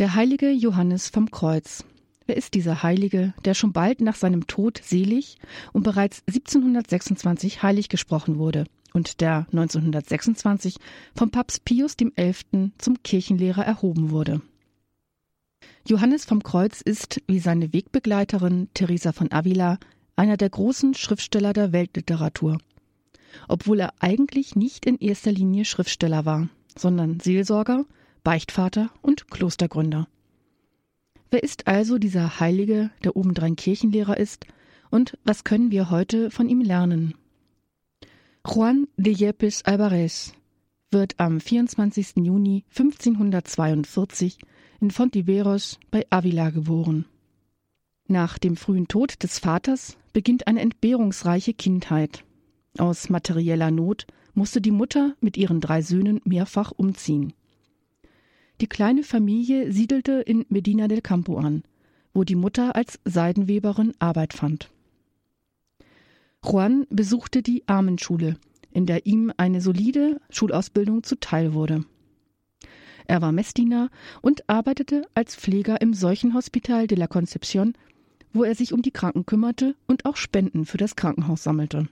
Der heilige Johannes vom Kreuz. Wer ist dieser Heilige, der schon bald nach seinem Tod selig und bereits 1726 heilig gesprochen wurde und der 1926 vom Papst Pius XI. zum Kirchenlehrer erhoben wurde? Johannes vom Kreuz ist, wie seine Wegbegleiterin Teresa von Avila, einer der großen Schriftsteller der Weltliteratur. Obwohl er eigentlich nicht in erster Linie Schriftsteller war, sondern Seelsorger, Beichtvater und Klostergründer. Wer ist also dieser Heilige, der obendrein Kirchenlehrer ist, und was können wir heute von ihm lernen? Juan de Yepes Alvarez wird am 24. Juni 1542 in Fontiveros bei Avila geboren. Nach dem frühen Tod des Vaters beginnt eine entbehrungsreiche Kindheit. Aus materieller Not musste die Mutter mit ihren drei Söhnen mehrfach umziehen. Die kleine Familie siedelte in Medina del Campo an, wo die Mutter als Seidenweberin Arbeit fand. Juan besuchte die Armenschule, in der ihm eine solide Schulausbildung zuteil wurde. Er war Messdiener und arbeitete als Pfleger im Seuchenhospital de la Concepción, wo er sich um die Kranken kümmerte und auch Spenden für das Krankenhaus sammelte.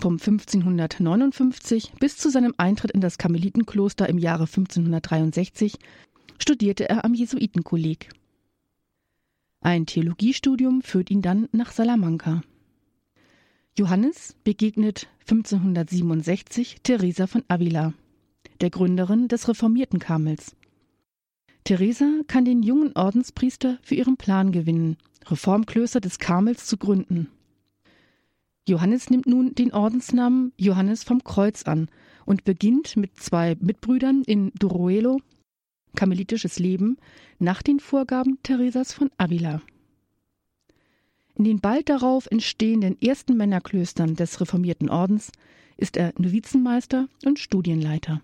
Vom 1559 bis zu seinem Eintritt in das Karmelitenkloster im Jahre 1563 studierte er am Jesuitenkolleg. Ein Theologiestudium führt ihn dann nach Salamanca. Johannes begegnet 1567 Teresa von Avila, der Gründerin des reformierten Karmels. Teresa kann den jungen Ordenspriester für ihren Plan gewinnen, Reformklöster des Karmels zu gründen. Johannes nimmt nun den Ordensnamen Johannes vom Kreuz an und beginnt mit zwei Mitbrüdern in Duruelo karmelitisches Leben nach den Vorgaben Theresas von Avila. In den bald darauf entstehenden ersten Männerklöstern des reformierten Ordens ist er Novizenmeister und Studienleiter.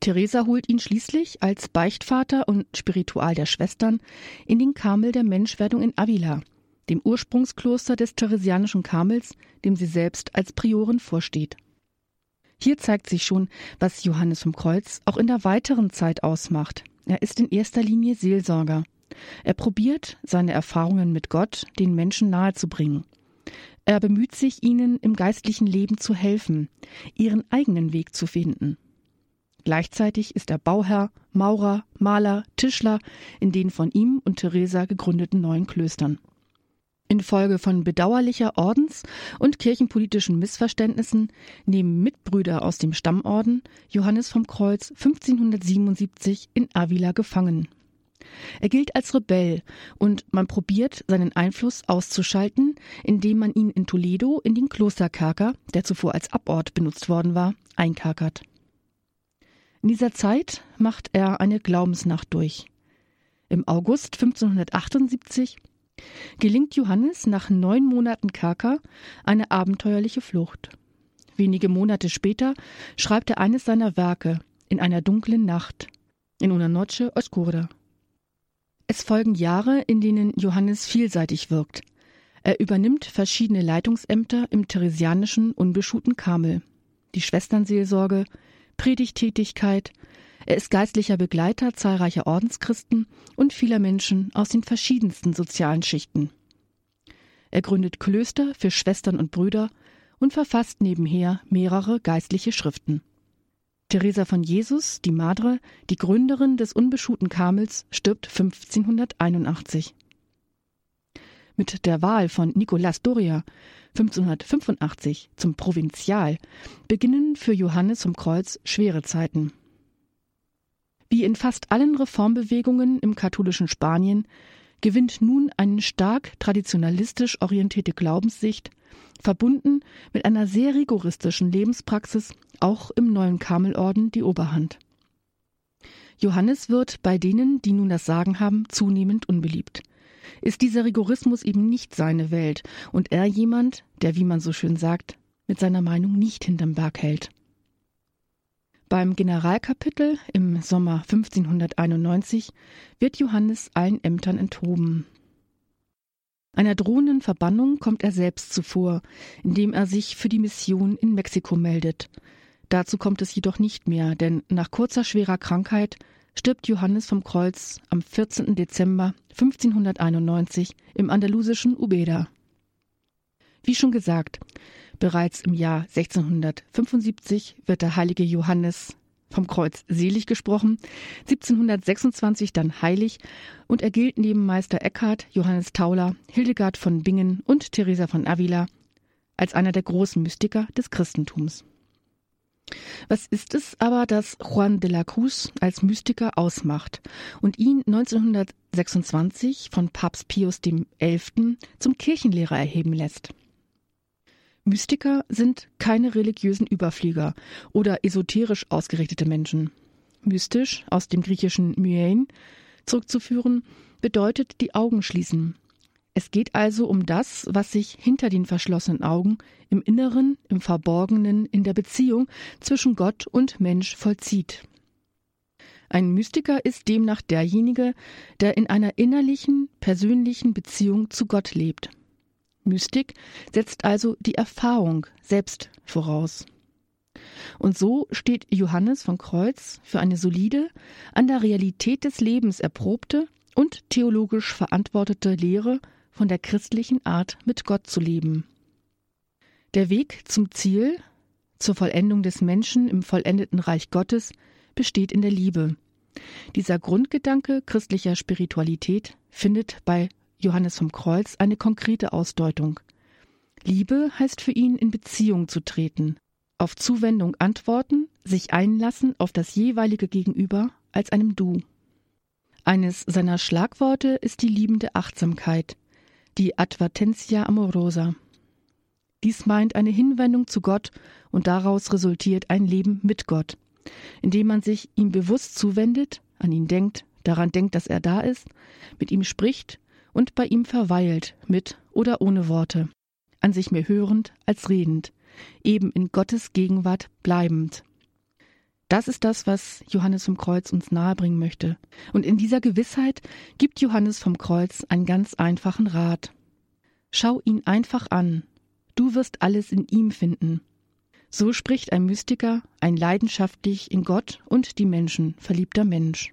Theresa holt ihn schließlich als Beichtvater und Spiritual der Schwestern in den Karmel der Menschwerdung in Avila – dem Ursprungskloster des Theresianischen Karmels, dem sie selbst als Priorin vorsteht. Hier zeigt sich schon, was Johannes vom Kreuz auch in der weiteren Zeit ausmacht. Er ist in erster Linie Seelsorger. Er probiert, seine Erfahrungen mit Gott den Menschen nahezubringen. Er bemüht sich, ihnen im geistlichen Leben zu helfen, ihren eigenen Weg zu finden. Gleichzeitig ist er Bauherr, Maurer, Maler, Tischler in den von ihm und Theresa gegründeten neuen Klöstern. Infolge von bedauerlicher Ordens- und kirchenpolitischen Missverständnissen nehmen Mitbrüder aus dem Stammorden Johannes vom Kreuz 1577 in Avila gefangen. Er gilt als Rebell und man probiert, seinen Einfluss auszuschalten, indem man ihn in Toledo in den Klosterkerker, der zuvor als Abort benutzt worden war, einkerkert. In dieser Zeit macht er eine Glaubensnacht durch. Im August 1578 gelingt Johannes nach neun Monaten Kerker eine abenteuerliche Flucht. Wenige Monate später schreibt er eines seiner Werke in einer dunklen Nacht, in una noche oscura. Es folgen Jahre, in denen Johannes vielseitig wirkt. Er übernimmt verschiedene Leitungsämter im theresianischen unbeschuhten Karmel, die Schwesternseelsorge, Predigtätigkeit, er ist geistlicher Begleiter zahlreicher Ordenschristen und vieler Menschen aus den verschiedensten sozialen Schichten. Er gründet Klöster für Schwestern und Brüder und verfasst nebenher mehrere geistliche Schriften. Teresa von Jesus, die Madre, die Gründerin des unbeschuhten Karmels, stirbt 1581. Mit der Wahl von Nicolas Doria 1585 zum Provinzial beginnen für Johannes vom Kreuz schwere Zeiten. Wie in fast allen Reformbewegungen im katholischen Spanien gewinnt nun eine stark traditionalistisch orientierte Glaubenssicht, verbunden mit einer sehr rigoristischen Lebenspraxis, auch im neuen Karmelorden die Oberhand. Johannes wird bei denen, die nun das Sagen haben, zunehmend unbeliebt. Ist dieser Rigorismus eben nicht seine Welt und er jemand, der, wie man so schön sagt, mit seiner Meinung nicht hinterm Berg hält. Beim Generalkapitel im Sommer 1591 wird Johannes allen Ämtern enthoben. Einer drohenden Verbannung kommt er selbst zuvor, indem er sich für die Mission in Mexiko meldet. Dazu kommt es jedoch nicht mehr, denn nach kurzer schwerer Krankheit stirbt Johannes vom Kreuz am 14. Dezember 1591 im andalusischen Ubeda. Wie schon gesagt, bereits im Jahr 1675 wird der heilige Johannes vom Kreuz selig gesprochen, 1726 dann heilig und er gilt neben Meister Eckhard, Johannes Tauler, Hildegard von Bingen und Teresa von Avila als einer der großen Mystiker des Christentums. Was ist es aber, das Juan de la Cruz als Mystiker ausmacht und ihn 1926 von Papst Pius XI. zum Kirchenlehrer erheben lässt? Mystiker sind keine religiösen Überflieger oder esoterisch ausgerichtete Menschen. Mystisch, aus dem griechischen myein, zurückzuführen, bedeutet die Augen schließen. Es geht also um das, was sich hinter den verschlossenen Augen, im Inneren, im Verborgenen, in der Beziehung zwischen Gott und Mensch vollzieht. Ein Mystiker ist demnach derjenige, der in einer innerlichen, persönlichen Beziehung zu Gott lebt. Mystik setzt also die Erfahrung selbst voraus. Und so steht Johannes von Kreuz für eine solide, an der Realität des Lebens erprobte und theologisch verantwortete Lehre von der christlichen Art mit Gott zu leben. Der Weg zum Ziel, zur Vollendung des Menschen im vollendeten Reich Gottes, besteht in der Liebe. Dieser Grundgedanke christlicher Spiritualität findet bei Johannes vom Kreuz eine konkrete Ausdeutung. Liebe heißt für ihn, in Beziehung zu treten, auf Zuwendung antworten, sich einlassen auf das jeweilige Gegenüber als einem Du. Eines seiner Schlagworte ist die liebende Achtsamkeit, die Advertentia amorosa. Dies meint eine Hinwendung zu Gott und daraus resultiert ein Leben mit Gott, indem man sich ihm bewusst zuwendet, an ihn denkt, daran denkt, dass er da ist, mit ihm spricht und bei ihm verweilt, mit oder ohne Worte, an sich mehr hörend als redend, eben in Gottes Gegenwart bleibend. Das ist das, was Johannes vom Kreuz uns nahebringen möchte. Und in dieser Gewissheit gibt Johannes vom Kreuz einen ganz einfachen Rat. Schau ihn einfach an. Du wirst alles in ihm finden. So spricht ein Mystiker, ein leidenschaftlich in Gott und die Menschen verliebter Mensch.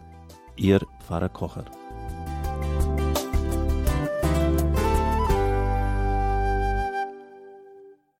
Ihr Pfarrer Kocher.